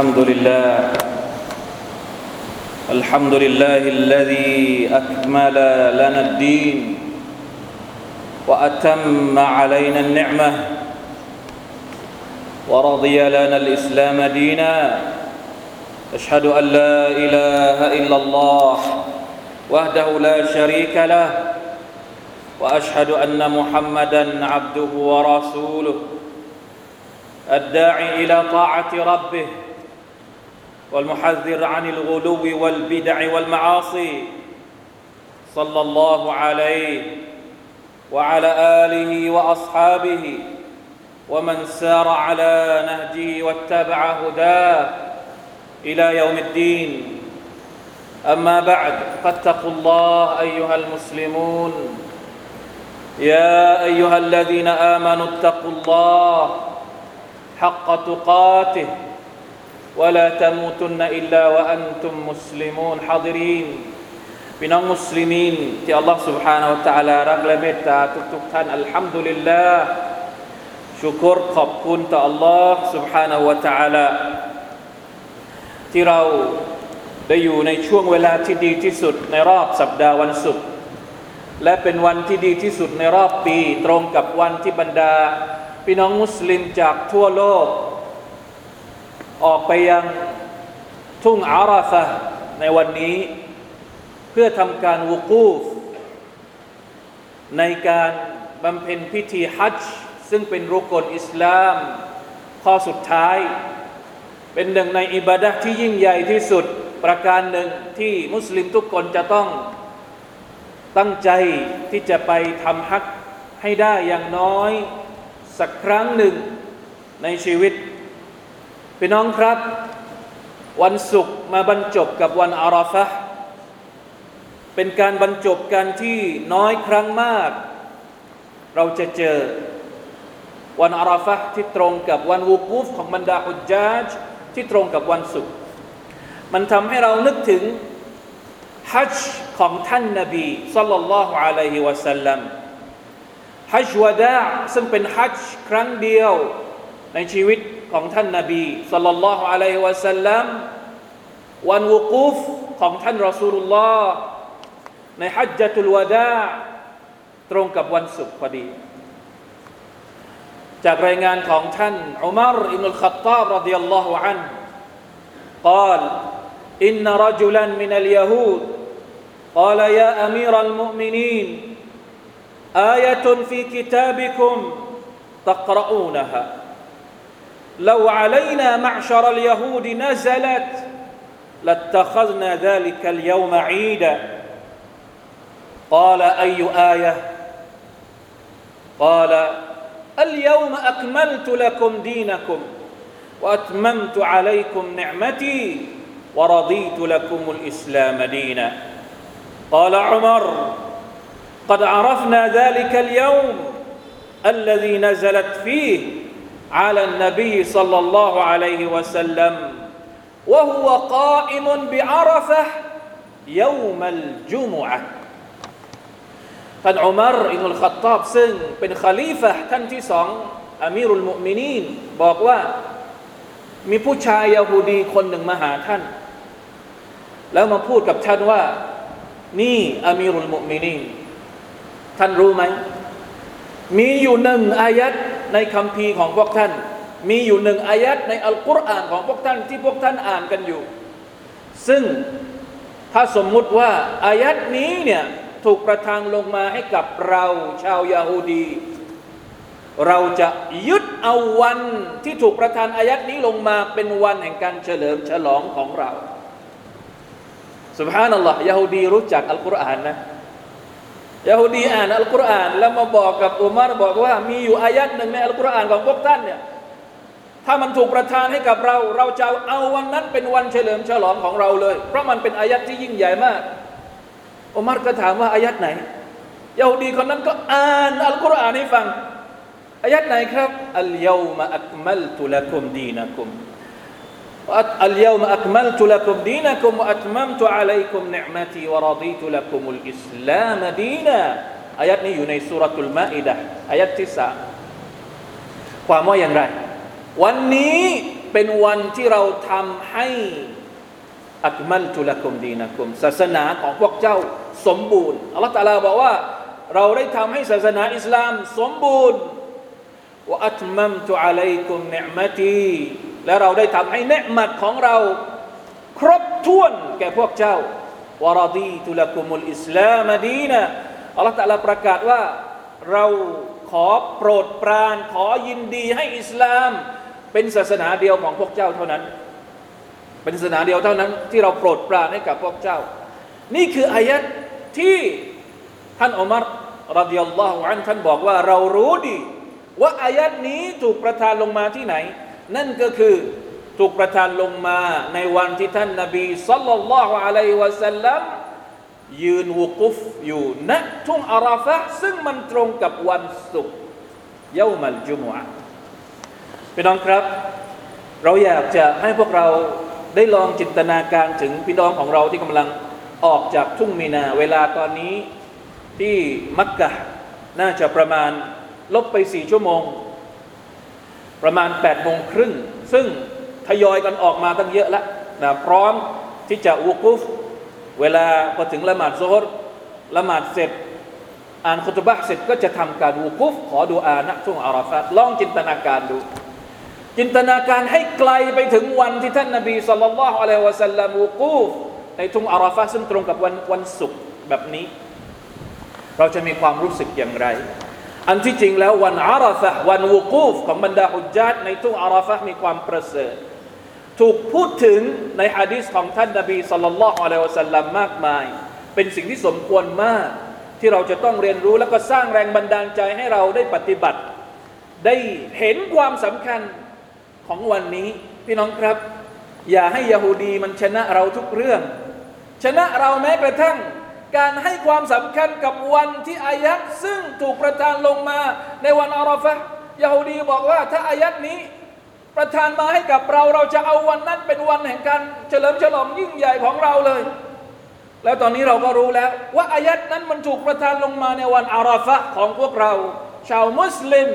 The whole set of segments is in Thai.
الحمد لله. الحمد لله الذي أكمل لنا الدين وأتم علينا النعمة ورضي لنا الإسلام دينا. أشهد أن لا إله إلا الله وحده لا شريك له وأشهد أن محمدا عبده ورسوله الداعي إلى طاعة ربه والمحذر عن الغلو والبدع والمعاصي. صلى الله عليه وعلى آله وأصحابه ومن سار على نهجه واتبع هداه إلى يوم الدين. أما بعد فاتقوا الله أيها المسلمون. يا أيها الذين آمنوا اتقوا الله حق تقاته. ولا تموتن إلا وأنتم مسلمون حاضرين พี่น้องมุสลิมีนที่อัลลอฮ์ سبحانه และ تعالى รักและเมตตาทุกๆท่านอัลฮัมดุลิลลาห์ชุกรขอบคุณต่ออัลลอฮ์ سبحانه และ تعالى ที่เราได้อยู่ในช่วงเวลาที่ดีที่สุดในรอบสัปดาห์วันศุกร์และเป็นวันที่ดีที่สุดในรอบปี ตรงกับวันที่บรรดา พี่น้องมุสลิมจากทั่วโลก ออกไปยังทุ่งอาราฟะในวันนี้ เพื่อทำการวุกูฟ ในการบำเพ็ญพิธีฮัจจ์ซึ่งเป็นรุกลอิสลาม ข้อสุดท้าย เป็นหนึ่งในอิบาดะที่ยิ่งใหญ่ที่สุดประการหนึ่งที่มุสลิมทุกคนจะต้องตั้งใจที่จะไปทำฮัจจ์ให้ได้อย่างน้อยสักครั้งหนึ่งในชีวิต พี่น้องครับ วันศุกร์มาบรรจบกับวันอาราฟะเป็นการบรรจบกันที่น้อยครั้งมาก เราจะเจอวันอาราฟะที่ตรงกับวันวูกูฟของบรรดาอุจจาจที่ตรงกับวันศุกร์มันทำให้เรานึกถึงฮัจจ์ของท่านนบีสัลลัลลอฮุอะลัยฮิวะสัลลัมฮัจจ์วะดาซึ่งเป็นฮัจจ์ครั้งเดียวในชีวิต ของท่านนบีสัลลัลลอฮุอะลัยฮิวะสัลลัมวันวุกูฟของท่านรอซูลุลลอฮ์ในฮัจญะตุลวะดาตรงกับวันศุกร์พอดี จากรายงานของท่านอุมารอิบนุลขัตตาบรดิยัลลอฮุอัน قال إن رجلا من اليهود قال يا أمير المؤمنين آية في كتابكم تقرؤونها لو علينا معشر اليهود نزلت لاتخذنا ذلك اليوم عيدا. قال أي آية؟ قال اليوم أكملت لكم دينكم وأتممت عليكم نعمتي ورضيت لكم الإسلام دينا. قال عمر قد عرفنا ذلك اليوم الذي نزلت فيه على النبي صلى الله عليه وسلم وهو قائم بعرفه يوم الجمعه ท่านอุมารอินุลขัตตอบซึ่งเป็นคาลีฟะท่านที่สองอามีรุลมุมินีนบอกว่ามีผู้ชายยาฮูดีคนหนึ่งมาหาท่าน แล้วมาพูดกับท่านว่า นี่อามีรุลมุมินีนท่านรู้ไหม มีอยู่หนึ่งอายัดในคำพีของพวกท่าน มีอยู่หนึ่งอายัดในอัลกุรอานของพวกท่านที่พวกท่านอ่านกันอยู่ ซึ่งถ้าสมมุติว่าอายัดนี้เนี่ยถูกประทานลงมาให้กับเราชาวยาฮูดี เราจะยึดเอาวันที่ถูกประทานอายัดนี้ลงมาเป็นวันแห่งการเฉลิมฉลองของเราสุบฮานัลลอฮ์ยาฮูดีรู้จักอัลกุรอานนะ ยาฮูดีอ่านอัลกุรอานแล้วมาบอกกับอุมารบอกว่ามีอยู่อายัดหนึ่งในอัลกุรอานของพวกท่านเนี่ยถ้ามันถูกประทานให้กับเรา เราจะเอาวันนั้นเป็นวันเฉลิมฉลองของเราเลย เพราะมันเป็นอายัดที่ยิ่งใหญ่มากอุมัรก็ถามว่าอายัดไหนยาฮูดีคนนั้นก็อ่านอัลกุรอานให้ฟังอายัดไหนครับอัลยาม อัลยามอักมัลตุลักุมดีนักุมอัตมัมตุอะลัยกุมเนมตีวะรดีตุลักุมุลอิสลามดีนาอายัดนี้อยู่ใสุรทูลมาิดะอัดที่สามความว่าอย่างไร วันนี้เป็นวันที่เราทำให้อัคมัลตุลักุมดีนักุมศาสนาของพวกเจ้าสมบูรณ์อัลลอฮฺตาลาบอกว่า เราได้ทำให้ศาสนาอิสลามสมบูรณ์ว่าอัตมัมตุอะลัยกุมเนมตี และเราได้ทำให้เนืมัดของเรา ครบถ้วนแก่พวกเจ้าวารดีตุลกุมุลอิสลามดีนะอัลลอฮฺตะลาประกาศว่าเราขอโปรดปรานขอยินดีให้อิสลาม เป็นศาสนาเดียวของพวกเจ้าเท่านั้น เป็นศาสนาเดียวเท่านั้น ที่เราโปรดปรานให้กับพวกเจ้า นี่คืออายัดที่ท่านอุมัรรดิยัลลอฮุอันท่านบอกว่าเรารู้ดี ว่าอายัดนี้ถูกประทานลงมาที่ไหน นั่นก็คือถูกประทานลงมาในวันที่ท่านนบีสัลลัลลอฮุอะลัยฮิวะสัลลัมยืนวุกุฟอยู่ณทุ่งอาราฟะซึ่งมันตรงกับวันศุกร์เยามัลจุมอะพี่น้องครับ เราอยากจะให้พวกเราได้ลองจินตนาการถึงพี่น้องของเราที่กำลังออกจากทุ่งมีนา เวลาตอนนี้ที่มักกะน่าจะประมาณลบไปสี่ชั่วโมง ประมาณ8ปดโมงครึ่งซึ่งทยอยกันออกมาตั้งเยอะแล้วนะพร้อมที่จะวุกุฟ เวลาพอถึงละหมาดโซฮรละหมาดเสร็จ อ่านคุตบะเสร็จก็จะทำการวุกุฟ ขอดูอาณช่วงอาราฟาตลองจินตนาการดู จินตนาการให้ไกลไปถึงวันที่ท่านนาบีสุลต่านละฮ์อะลัยฮิวะสัลลัมวุกุฟในทุ่งอาราฟาซึ่งตรงกับวันวันศุกร์แบบนี้ เราจะมีความรู้สึกอย่างไร อันที่จริงแล้ววันอาราฟะวันวุกูฟของบรรดาฮุจญาตในทุ่งอาราฟะมีความประเสริฐ ถูกพูดถึงในฮะดีษของท่านนบีสัลลัลลอฮุอะลัยฮิวะสัลลัมมากมาย เป็นสิ่งที่สมควรมาก ที่เราจะต้องเรียนรู้แล้วก็สร้างแรงบันดาลใจให้เราได้ปฏิบัติ ได้เห็นความสำคัญของวันนี้ พี่น้องครับ อย่าให้ยาฮูดีมันชนะเราทุกเรื่อง ชนะเราแม้กระทั่ง การให้ความสำคัญกับวันที่อายัดซึ่งถูกประทานลงมา ในวันอาราฟะยาฮูดีบอกว่าถ้าอายัดนี้ประทานมาให้กับเราเราจะเอาวันนั้นเป็นวันแห่งการเฉลิมฉลองยิ่งใหญ่ของเราเลย แล้วตอนนี้เราก็รู้แล้ว ว่าอายัดนั้นมันถูกประทานลงมาในวันอาราฟะของพวกเรา ชาวมุสลิม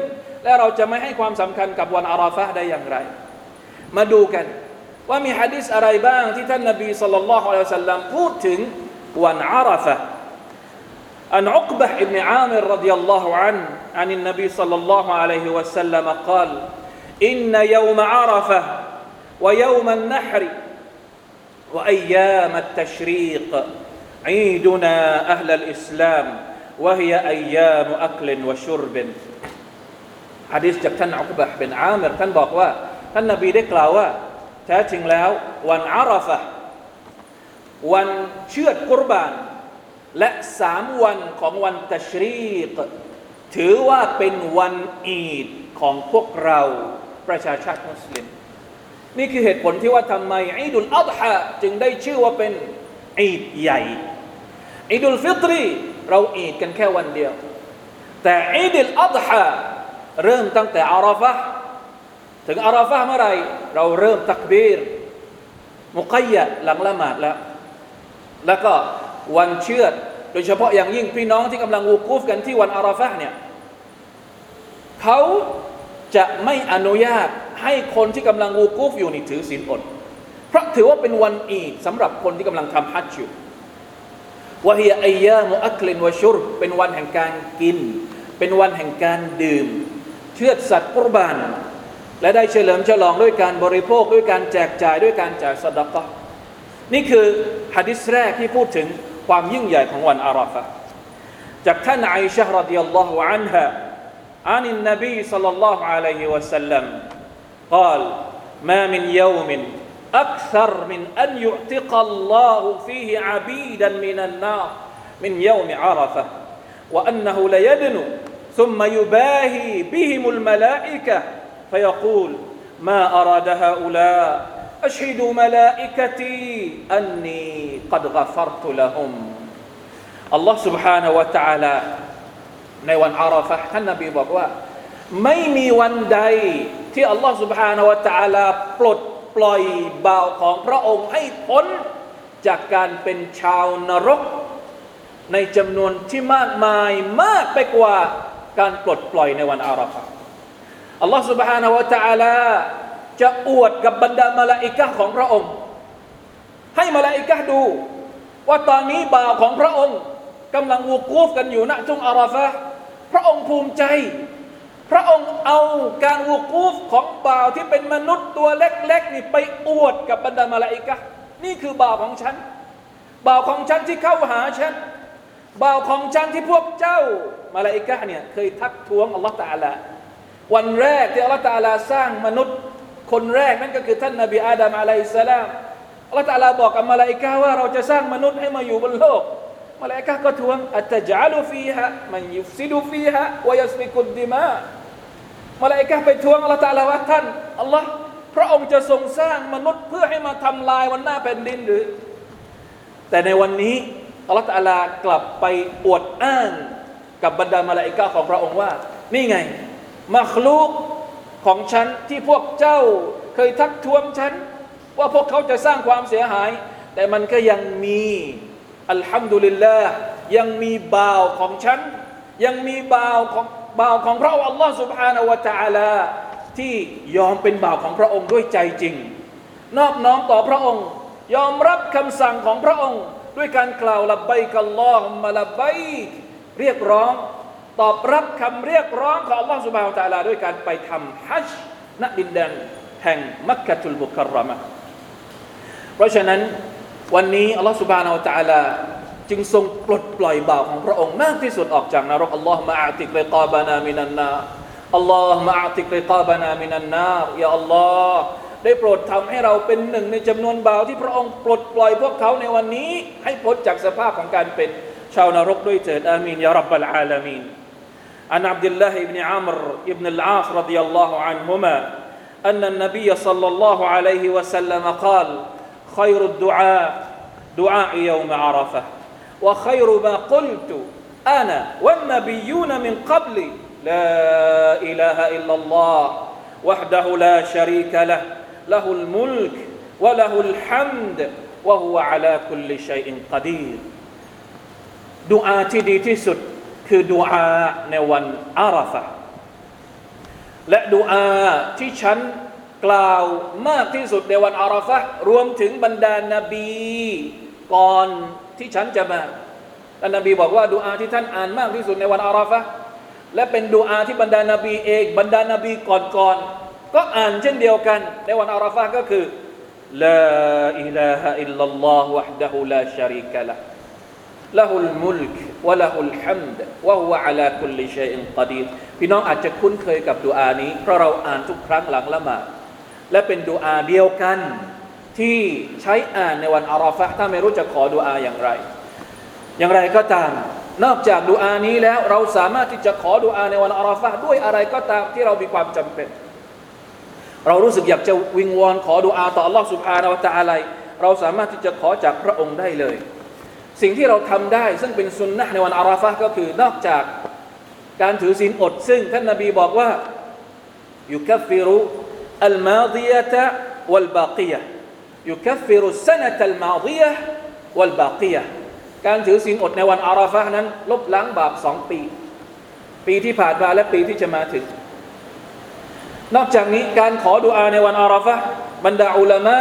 และเราจะไม่ให้ความสำคัญกับวันอาราฟะได้อย่างไร มาดูกันว่ามีฮะดิษอะไรบ้างที่ท่านนบีสุลต่านละฮ์อัลลอฮฺสัลลัมพูดถึง วันอาราฟะ عن عقبة بن عامر رضي الله عنه عن النبي صلى الله عليه وسلم قال إن يوم عرفة ويوم النحر وأيام التشريق عيدنا أهل الإسلام وهي أيام أكل وشرب حديث จากท่านอุกบะห์เป็นอามิรท่านบอกว่า ท่านนบีได้กล่าวว่าแท้จริงแล้ว วันอาราฟะ วันเชือดกุรบาน และสามวันของวันตัชรีก ถือว่าเป็นวันอีดของพวกเราประชาชาติมุสลิม นี่คือเหตุผลที่ว่าทำไมอีดุลอัฎฮะจึงได้ชื่อว่าเป็นอีดใหญ่อีดุลฟิตรีเราอีดกันแค่วันเดียว แต่อีดุลอัฎฮะเริ่มตั้งแต่อาราฟะถึงอาราฟะเมื่อไรเราเริ่มตักบีรมุกัยยะหลังละหมาดแล้ว แล้วก็วันเชือด โดยเฉพาะอย่างยิ่งพี่น้องที่กำลังวูกูฟกันที่วันอาราฟะเนี่ยเขาจะไม่อนุญาตให้คนที่กำลังวูกูฟอยู่นี่ถือศีลอด เพราะถือว่าเป็นวันอีดสำหรับคนที่กำลังทำฮัจญ์อยู่วะฮียอายามุอัคลินวะชุรเป็นวันแห่งการกิน เป็นวันแห่งการดื่ม เชือดสัตว์กุรบาน และได้เฉลิมฉลองด้วยการบริโภคด้วยการแจกจ่ายด้วยการจ่ายสดกะ นี่คือฮะดิษแรกที่พูดถึงความยิ่งใหญ่ของวันอาราฟะจากท่านไอชะรดิยัลลอฮุอันฮะ عن النبي صلى الله عليه وسلم قال ما من يوم أكثر من أن يعتق الله فيه عبيدا من النار من يوم عرفة وأنه ليدنو ثم يباهي بهم الملائكة فيقول ما أراد هؤلاء أشهدوا ملائكتي أني قد غفرت لهم الله سبحانه وتعالى ในวันอาราฟะท่านนาบีบอกว่า ไม่มีวันใดที่อัลลอฮฺ سبحانه และ تعالى ปลดปล่อยบ่าวของพระองค์ให้พ้นจากการเป็นชาวนรก ในจำนวนที่มากมายมากไปกว่าการปลดปล่อยในวันอาราฟะอัลลอฮฺ سبحانه และ تعالى จะอวดกับบรรดามาลาอิกะของพระองค์ ให้มาลาอิกะดู ว่าตอนนี้บ่าวของพระองค์กำลังวูกูฟกันอยู่ณจุงอาราฟะพระองค์ภูมิใจ พระองค์เอาการวูกูฟของบ่าวที่เป็นมนุษย์ตัวเล็กๆนี่ไปอวดกับบรรดามาลาอิกะนี่คือบ่าวของฉันบ่าวของฉันที่เข้าหาฉันบ่าวของฉันที่พวกเจ้ามาลาอิกะเนี่ยเคยทักท้วงอัลลอฮฺตะอาลาวันแรกที่อัลลอฮฺตะอาลาสร้างมนุษย์ คนแรกนั่นก็คือท่านนบีอาดัม عليه السلام อัลลอฮฺตะอาลาบอกกับมาลาอิกะห์ว่าเราจะสร้างมนุษย์ให้มาอยู่บนโลกมาลาอิกะห์ก็ทวงأتجعل فيها من يفسد فيها ويسفك الدماءมาลาอิกะห์ไปทวงอัลลอฮฺตะอาลาว่าท่านอัลลอฮ์พระองค์จะทรงสร้างมนุษย์เพื่อให้มาทำลายวันหน้าแผ่นดินหรือ แต่ในวันนี้อัลลอฮฺตะอาลากลับไปอวดอ้างกับบรรดามาลาอิกะห์ของพระองค์ว่า นี่ไงมัคลูก ของฉันที่พวกเจ้าเคยทักท้วงฉัน ว่าพวกเขาจะสร้างความเสียหาย แต่มันก็ยังมีอัลฮัมดุลิลลาห์ยังมีบ่าวของฉัน ยังมีบ่าวของบ่าวของพระองค์อัลลอฮ์ سبحانه และ تعالى ที่ยอมเป็นบ่าวของพระองค์ด้วยใจจริง นอบน้อมต่อพระองค์ ยอมรับคำสั่งของพระองค์ ด้วยการกล่าวละบายกัลลอฮุมะละบายเรียกร้อง ตอบรับคำเรียกร้องของอัลลอฮฺสุบฮาวตาลาด้วยการไปทำฮัจญ์ณดินแดนแห่งมักกะตุลบุคารมะเพราะฉะนั้นวันนี้อัลลอฮฺสุบฮานาวตาลาจึงทรงปลดปล่อยบ่าวของพระองค์มากที่สุดออกจากนรกอัลลอฮฺมาอาติกเลกาบานามินันนาอัลลอฮฺมาอาติกเลกาบานามินันนายาอัลลอฮฺได้โปรดทำให้เราเป็นหนึ่งในจำนวนบ่าวที่พระองค์ปลดปล่อยพวกเขาในวันนี้ ให้พ้นจากสภาพของการเป็นชาวนรกด้วยเถิดอามีนยารับบะลอาลามีน عن عبد الله بن عمرو بن العاص رضي الله عنهما أن النبي صلى الله عليه وسلم قال خير الدعاء دعاء يوم عرفة وخير ما قلت أنا والنبيون من قبلي لا إله إلا الله وحده لا شريك له له الملك وله الحمد وهو على كل شيء قدير. دعاء تدي تسد คือดูอาในวันอาราฟะและดูอาที่ฉันกล่าวมากที่สุดในวันอาราฟะรวมถึงบรรดานาบีก่อนที่ฉันจะมาท่านนบีบอกว่าดูอาที่ท่านอ่านมากที่สุดในวันอาราฟะและเป็นดูอาที่บรรดานาบีเองบรรดานาบีก่อนๆก็อ่านเช่นเดียวกัน ในวันอาราฟะก็คือลาอิลาฮะอิลลัลลอฮ์วะฮ์ดะฮูลาชาริกะละ له الملك وله الحمد وهو على كل شيء قدير พี่น้องอาจจะคุ้นเคยกับดูอานี้ เพราะเราอ่านทุกครั้งหลังละหมาดและเป็นดูอาเดียวกัน ที่ใช้อ่านในวันอาราฟะห์ถ้าไม่รู้จะขอดูอาอย่างไร อย่างไรก็ตาม นอกจากดูอานี้แล้วเราสามารถที่จะขอดูอาในวันอาราฟะห์ด้วยอะไรก็ตามที่เรามีความจำเป็น เรารู้สึกอยากจะวิงวอนขอดูอาต่อ Allah سبحانه และ تعالى เราสามารถที่จะขอจากพระองค์ได้เลย สิ่งที่เราทำได้ ซึ่งเป็นสุนนะในวันอาราฟะห์ก็คือนอกจากการถือศีลอด ซึ่งท่านนบีบอกว่ายุคฟิรุอัลมาดียะตะวัลบากียะยุคฟิรุสนะตัลมาดียะวัลบากียะการถือศีลอดในวันอาราฟะห์นั้น ลบล้างบาปสองปี ปีที่ผ่านมาและปีที่จะมาถึง นอกจากนี้การขอดุอาในวันอาราฟะบรรดาอุลามะ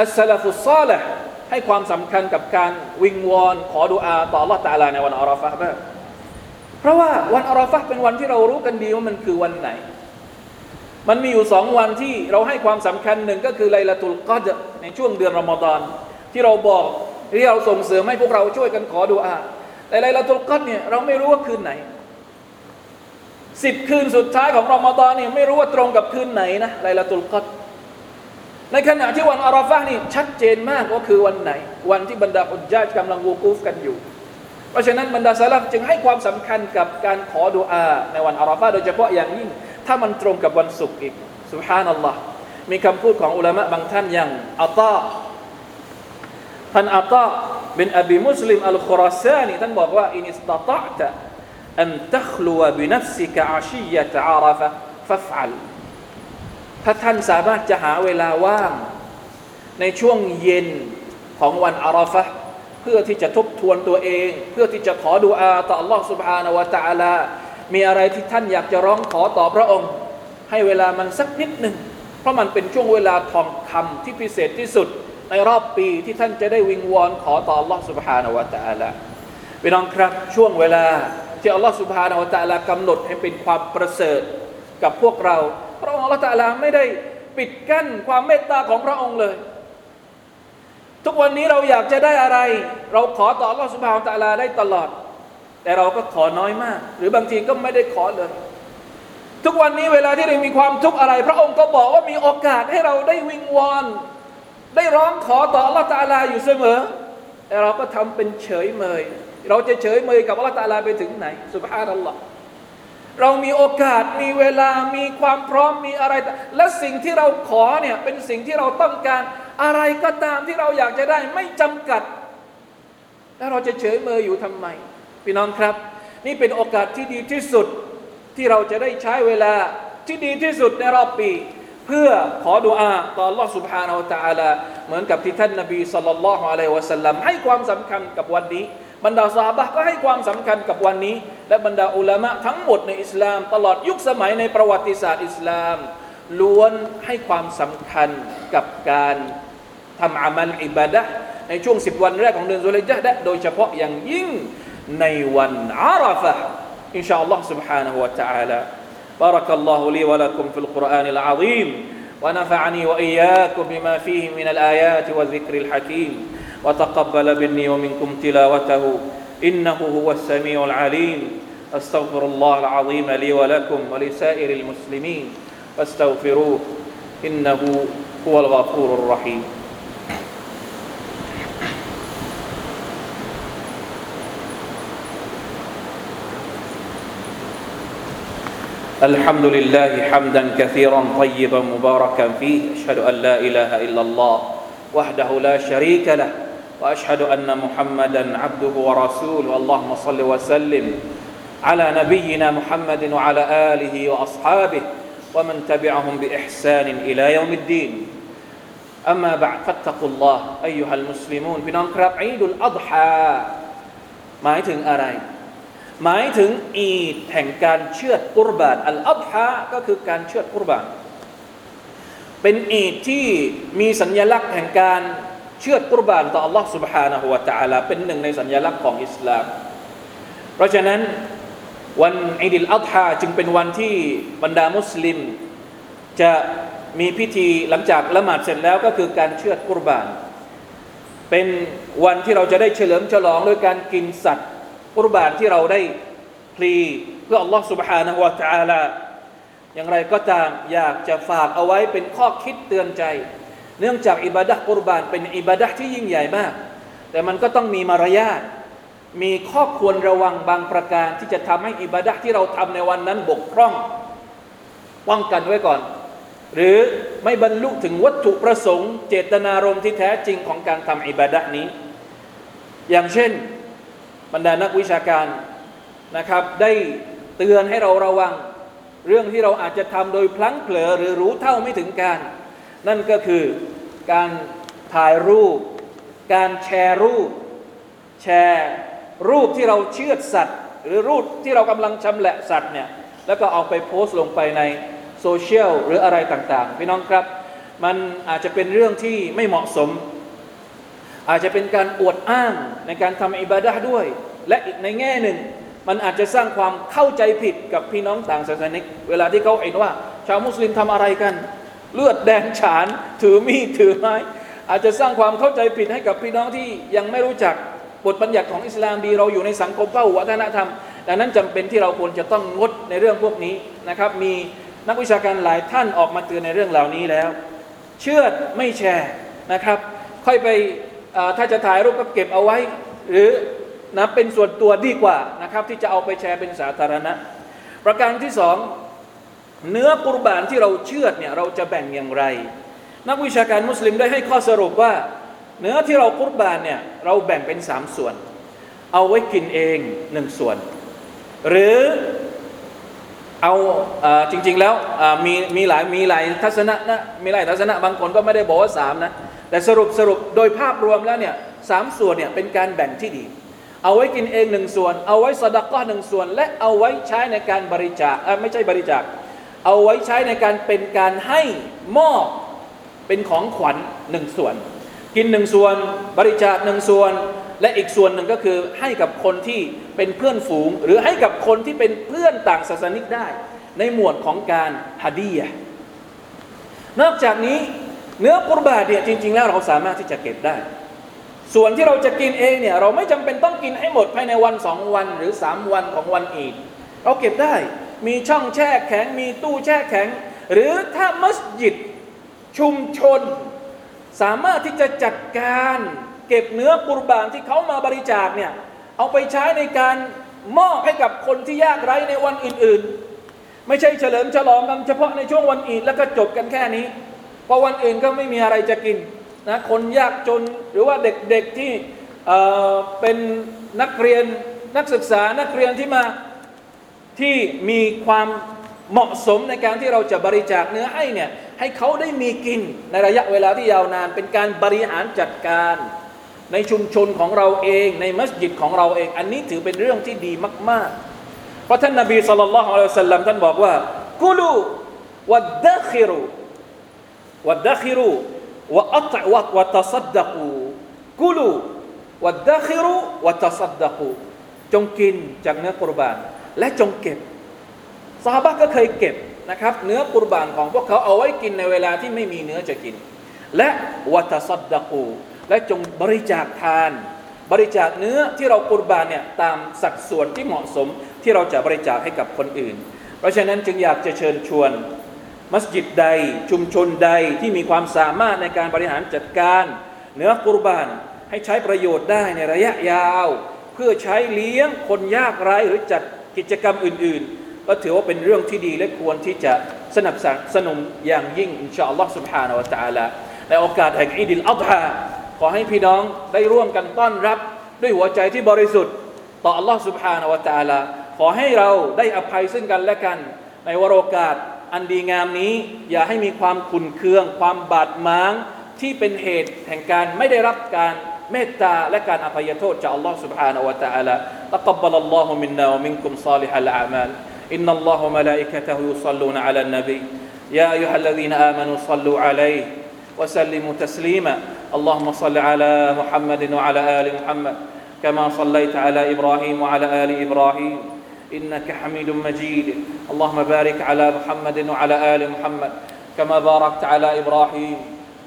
อัสซาลฟุสซาลห์ ให้ความสำคัญกับการวิงวอนขอดุอาต่อ Allah ตาลาในวันอาราฟะห์บ้างเพราะว่าวันอาราฟะเป็นวันที่เรารู้กันดีว่ามันคือวันไหน มันมีอยู่สองวันที่เราให้ความสำคัญหนึ่งก็คือไลลาตุลกอดในช่วงเดือนรอมฎอนที่เราบอกที่เราส่งเสริมให้พวกเราช่วยกันขอดุอาแต่ไลลาตุลกอดเนี่ยเราไม่รู้ว่าคืนไหนสิบคืนสุดท้ายของรอมฎอนเนี่ยไม่รู้ว่าตรงกับคืนไหนนะليلة القدر ในขณะที่วันอาราฟะห์นี่ชัดเจนมากว่าคือวันไหน วันที่บรรดาฮุจญาตกำลังวุกูฟกันอยู่ เพราะฉะนั้นบรรดาสะลัฟจึงให้ความสำคัญกับการขอดุอาในวันอาราฟะห์โดยเฉพาะอย่างยิ่ง ถ้ามันตรงกับวันศุกร์อีกسبحان الله มีคำพูดของอุลามะบางท่านอย่างอัตาท่านอัตาบินอบีมุสลิมอัลคุราซานีท่านบอกว่าإن استطعتอันตัคลัวบินัฟซิกะอาชียะตะอาราฟะฟัฟอัล ถ้าท่านสามารถจะหาเวลาว่าง ในช่วงเย็นของวันอาราฟะห์เพื่อที่จะทบทวนตัวเอง เพื่อที่จะขอดุอาต่อ Allah سبحانه และ تعالى มีอะไรที่ท่านอยากจะร้องขอต่อพระองค์ ให้เวลามันสักนิดหนึ่ง เพราะมันเป็นช่วงเวลาทองคำที่พิเศษที่สุด ในรอบปีที่ท่านจะได้วิงวอนขอต่อ Allah سبحانه และ تعالى พี่น้องครับช่วงเวลาที่อัลลอฮฺสุบฮานาอัลตะลากำหนดให้เป็นความประเสริฐกับพวกเรา พระองค์ลลอฮฺตะลาไม่ได้ปิดกั้นความเมตตาของพระองค์เลย ทุกวันนี้เราอยากจะได้อะไร เราขอต่ออัลลอสุบฮานาอัลตะลาได้ตลอด แต่เราก็ขอน้อยมาก หรือบางทีก็ไม่ได้ขอเลย ทุกวันนี้เวลาที่เรามีความทุกข์อะไร พระองค์ก็บอกว่ามีโอกาสให้เราได้วิงวอนได้ร้องขอต่ออัลลอฮฺตะลาอยู่เสมอ แต่เราก็ทำเป็นเฉยเมย เราจะเฉยเมยกับอัลลอฮฺตาลาไปถึงไหนสุบฮานัลลอฮ์ เรามีโอกาสมีเวลามีความพร้อมมีอะไร และสิ่งที่เราขอเนี่ยเป็นสิ่งที่เราต้องการอะไรก็ตามที่เราอยากจะได้ไม่จำกัด แล้วเราจะเฉยเมยอยู่ทำไม พี่น้องครับ นี่เป็นโอกาสที่ดีที่สุดที่เราจะได้ใช้เวลาที่ดีที่สุดในรอบปี เพื่อขอดุอาต่อ Allah سبحانه และ تعالى เหมือนกับที่ท่านนบีสัลลัลลอฮุอะลัยฮิวะสัลลัมให้ความสำคัญกับวันนี้บรรดาสาบะก็ให้ความสำคัญกับวันนี้ และบรรดาอุลามะทั้งหมดในอิสลาม ตลอดยุคสมัยในประวัติศาสตร์อิสลาม ล้วนให้ความสำคัญกับการทำอามัลอิบาดะในช่วงสิบวันแรกของเดือนสุลัยจะโดยเฉพาะอย่างยิ่งในวันอาราฟะอินชาอัลลอฮ์ سبحانه และ تعالى بارك الله لي ولكم في القرآن العظيم ونفعني وإياكم بما فيه من الآيات والذكر الحكيم وتقبل مني ومنكم تلاوته إنه هو السميع العليم. أستغفر الله العظيم لي ولكم ولسائر المسلمين. فاستغفروه إنه هو الغفور الرحيم. الحمد لله حمدا كثيرا طيبا مباركا فيه. أشهد أن لا إله إلا الله وحده لا شريك له. واشهد ان محمدا عبده ورسوله اللهم صل وسلم على نبينا محمد وعلى اله واصحابه ومن تبعهم باحسان الى يوم الدين اما بعد فاتقوا الله ايها المسلمون พี่น้องครับอีดุลอัฎฮาหมายถึงอะไร หมายถึงอีดแห่งการเชือดกุรบานอัลอัฎฮาก็คือการเชือดกุรบานเป็นอีดที่มีสัญลักษณ์แห่งการ เชื่อกุรบานต่อ Allah سبحانه และ تعالى เป็นหนึ่งในสัญลักษณ์ของอิสลาม เพราะฉะนั้นวันอิดิลอัฎฮาจึงเป็นวันที่บรรดามุสลิม จะมีพิธีหลังจากละหมาดเสร็จแล้วก็คือการเชื่อกุรบาน เป็นวันที่เราจะได้เฉลิมฉลองด้วยการกินสัตว์กุรบานที่เราได้พลีเพื่อ Allah سبحانه และ تعالى อย่างไรก็ตามอยากจะฝากเอาไว้เป็นข้อคิดเตือนใจ เนื่องจากอิบาดะกุรบานเป็นอิบาดะที่ยิ่งใหญ่มาก แต่มันก็ต้องมีมารยาทมีข้อควรระวังบางประการที่จะทำให้อิบาดะที่เราทำในวันนั้นบกพร่องป้องกันไว้ก่อน หรือไม่บรรลุถึงวัตถุประสงค์ เจตนารมณ์ที่แท้จริงของการทำอิบาดะนี้ อย่างเช่นบรรดานักวิชาการนะครับ ได้เตือนให้เราระวัง เรื่องที่เราอาจจะทำโดยพลั้งเผลอหรือรู้เท่าไม่ถึงการ นั่นก็คือการถ่ายรูป การแชร์รูป แชร์รูปที่เราเชื่อสัตว์ หรือรูปที่เรากำลังชำแหละสัตว์เนี่ยแล้วก็เอาไปโพสต์ลงไปในโซเชียลหรืออะไรต่างๆ พี่น้องครับ มันอาจจะเป็นเรื่องที่ไม่เหมาะสม อาจจะเป็นการอวดอ้างในการทำอิบาดะด้วย และอีกในแง่หนึ่ง มันอาจจะสร้างความเข้าใจผิดกับพี่น้องต่างศาสนิก เวลาที่เขาเห็นว่า ชาวมุสลิมทำอะไรกัน เลือดแดงฉาน ถือมีดถือไม้อาจจะสร้างความเข้าใจผิดให้กับพี่น้องที่ยังไม่รู้จักบทบัญญัติของอิสลามดีเราอยู่ในสังคมเป้าวัฒนธรรม ดังนั้นจำเป็นที่เราควรจะต้องงดในเรื่องพวกนี้นะครับ มีนักวิชาการหลายท่านออกมาเตือนในเรื่องเหล่านี้แล้ว เชื่อไม่แชร์นะครับ ค่อยไปถ้าจะถ่ายรูปก็เก็บเอาไว้ หรือนะเป็นส่วนตัวดีกว่านะครับที่จะเอาไปแชร์เป็นสาธารณะ ประการที่สอง เนื้อกุรบานที่เราเชื่อเนี่ยเราจะแบ่งอย่างไร นักวิชาการมุสลิมได้ให้ข้อสรุปว่า เนื้อที่เรากุรบานเนี่ยเราแบ่งเป็นสามส่วน เอาไว้กินเองหนึ่งส่วน หรือเอาอจริง ๆแล้วมีมีหลายมีหลายทัศนะนะมีหลายทัศนะบางคนก็ไม่ได้บอกว่าสามนะแต่สรุปสรุปโดยภาพรวมแล้วเนี่ยสามส่วนเนี่ยเป็นการแบ่งที่ดี เอาไว้กินเองหนึ่งส่วน เอาไว้สดักก็หนึ่งส่วน และเอาไว้ใช้ในการบริจาคไม่ใช่บริจาค เอาไว้ใช้ในการเป็นการให้มอบเป็นของขวัญหนึ่งส่วน กินหนึ่งส่วน บริจาคหนึ่งส่วน และอีกส่วนหนึ่งก็คือให้กับคนที่เป็นเพื่อนฝูง หรือให้กับคนที่เป็นเพื่อนต่างศาสนิกได้ ในหมวดของการฮัดียนอกจากนี้เนื้อกุรบาเนี่ยจริง ๆ แล้วเราสามารถที่จะเก็บได้ ส่วนที่เราจะกินเองเนี่ยเราไม่จำเป็นต้องกินให้หมดภายในวันสองวันหรือสามวันของวันอีดเราเก็บได้ มีช่องแช่แข็ง มีตู้แช่แข็ง หรือถ้ามัสยิดชุมชน สามารถที่จะจัดการเก็บเนื้อกุรบานที่เขามาบริจาคเนี่ยเอาไปใช้ในการมอบให้กับคนที่ยากไร้ในวันอื่นๆ ไม่ใช่เฉลิมฉลองกันเฉพาะในช่วงวันอีดแล้วก็จบกันแค่นี้เพราะวันอื่นก็ไม่มีอะไรจะกินนะคนยากจนหรือว่าเด็กๆที่เเป็นนักเรียนนักศึกษานักเรียนที่มา ที่มีความเหมาะสมในการที่เราจะบริจาคเนื้อให้เนี่ยให้เขาได้มีกินในระยะเวลาที่ยาวนาน เป็นการบริหารจัดการในชุมชนของเราเองในมัสยิดของเราเอง อันนี้ถือเป็นเรื่องที่ดีมาก ๆ เพราะท่านนบีสุลต่านละฮ์อัลลัมท่านบอกว่ากุลูวัดดัคิรูวัดดัคิรูวะอัตวะวะตัดดักูกุลูวัดดัคิรูวะตัดดักูจงกินจากเนื้อกุรบาน และจงเก็บซาบะก็เคยเก็บนะครับ เนื้อกุรบานของพวกเขาเอาไว้กินในเวลาที่ไม่มีเนื้อจะกิน และวัตซัดดะกูและจงบริจาคทาน บริจาคเนื้อที่เรากุรบานเนี่ยตามสัดส่วนที่เหมาะสมที่เราจะบริจาคให้กับคนอื่น เพราะฉะนั้นจึงอยากจะเชิญชวน มัสยิดใดชุมชนใดที่มีความสามารถในการบริหารจัดการ เนื้อกุรบานให้ใช้ประโยชน์ได้ในระยะยาว เพื่อใช้เลี้ยงคนยากไร้หรือจัด กิจกรรมอื่น ๆ ก็ถือว่าเป็นเรื่องที่ดีและควรที่จะสนับสนุนอย่างยิ่งอินชาอัลลอฮ์ سبحانه และ تعالى ในโอกาสแห่งอีดิลอัฎฮาขอให้พี่น้องได้ร่วมกันต้อนรับ ด้วยหัวใจที่บริสุทธิ์ ต่ออัลลอฮ์ سبحانه และ تعالى ขอให้เราได้อภัยซึ่งกันและกัน ในวโรกาส อันดีงามนี้อย่าให้มีความขุนเคือง ความบาดหมางที่เป็นเหตุแห่งการไม่ได้รับการ เมตตาและการอภัยโทษจากอัลลอฮ์ سبحانه และ تعالى تقبل الله منا ومنكم صالح الأعمال إن الله وملائكته يصلون على النبي يا أيها الذين آمنوا صلوا عليه وسلموا تسليما اللهم صل على محمد وعلى آل محمد كما صليت على إبراهيم وعلى آل إبراهيم إنك حميد مجيد اللهم بارك على محمد وعلى آل محمد كما باركت على إبراهيم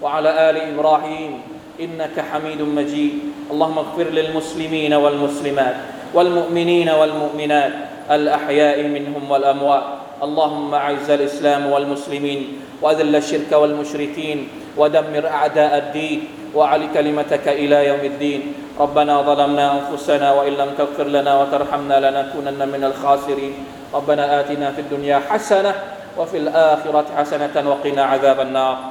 وعلى آل إبراهيم إنك حميد مجيد. اللهم اغفر للمسلمين والمسلمات والمؤمنين والمؤمنات الأحياء منهم والأموات. اللهم أعز الإسلام والمسلمين وأذل الشرك والمشركين ودمر أعداء الدين وعلي كلمتك إلى يوم الدين. ربنا ظلمنا أنفسنا وإن لم تغفر لنا وترحمنا لنكونن من الخاسرين. ربنا آتنا في الدنيا حسنة وفي الآخرة حسنة وقنا عذاب النار.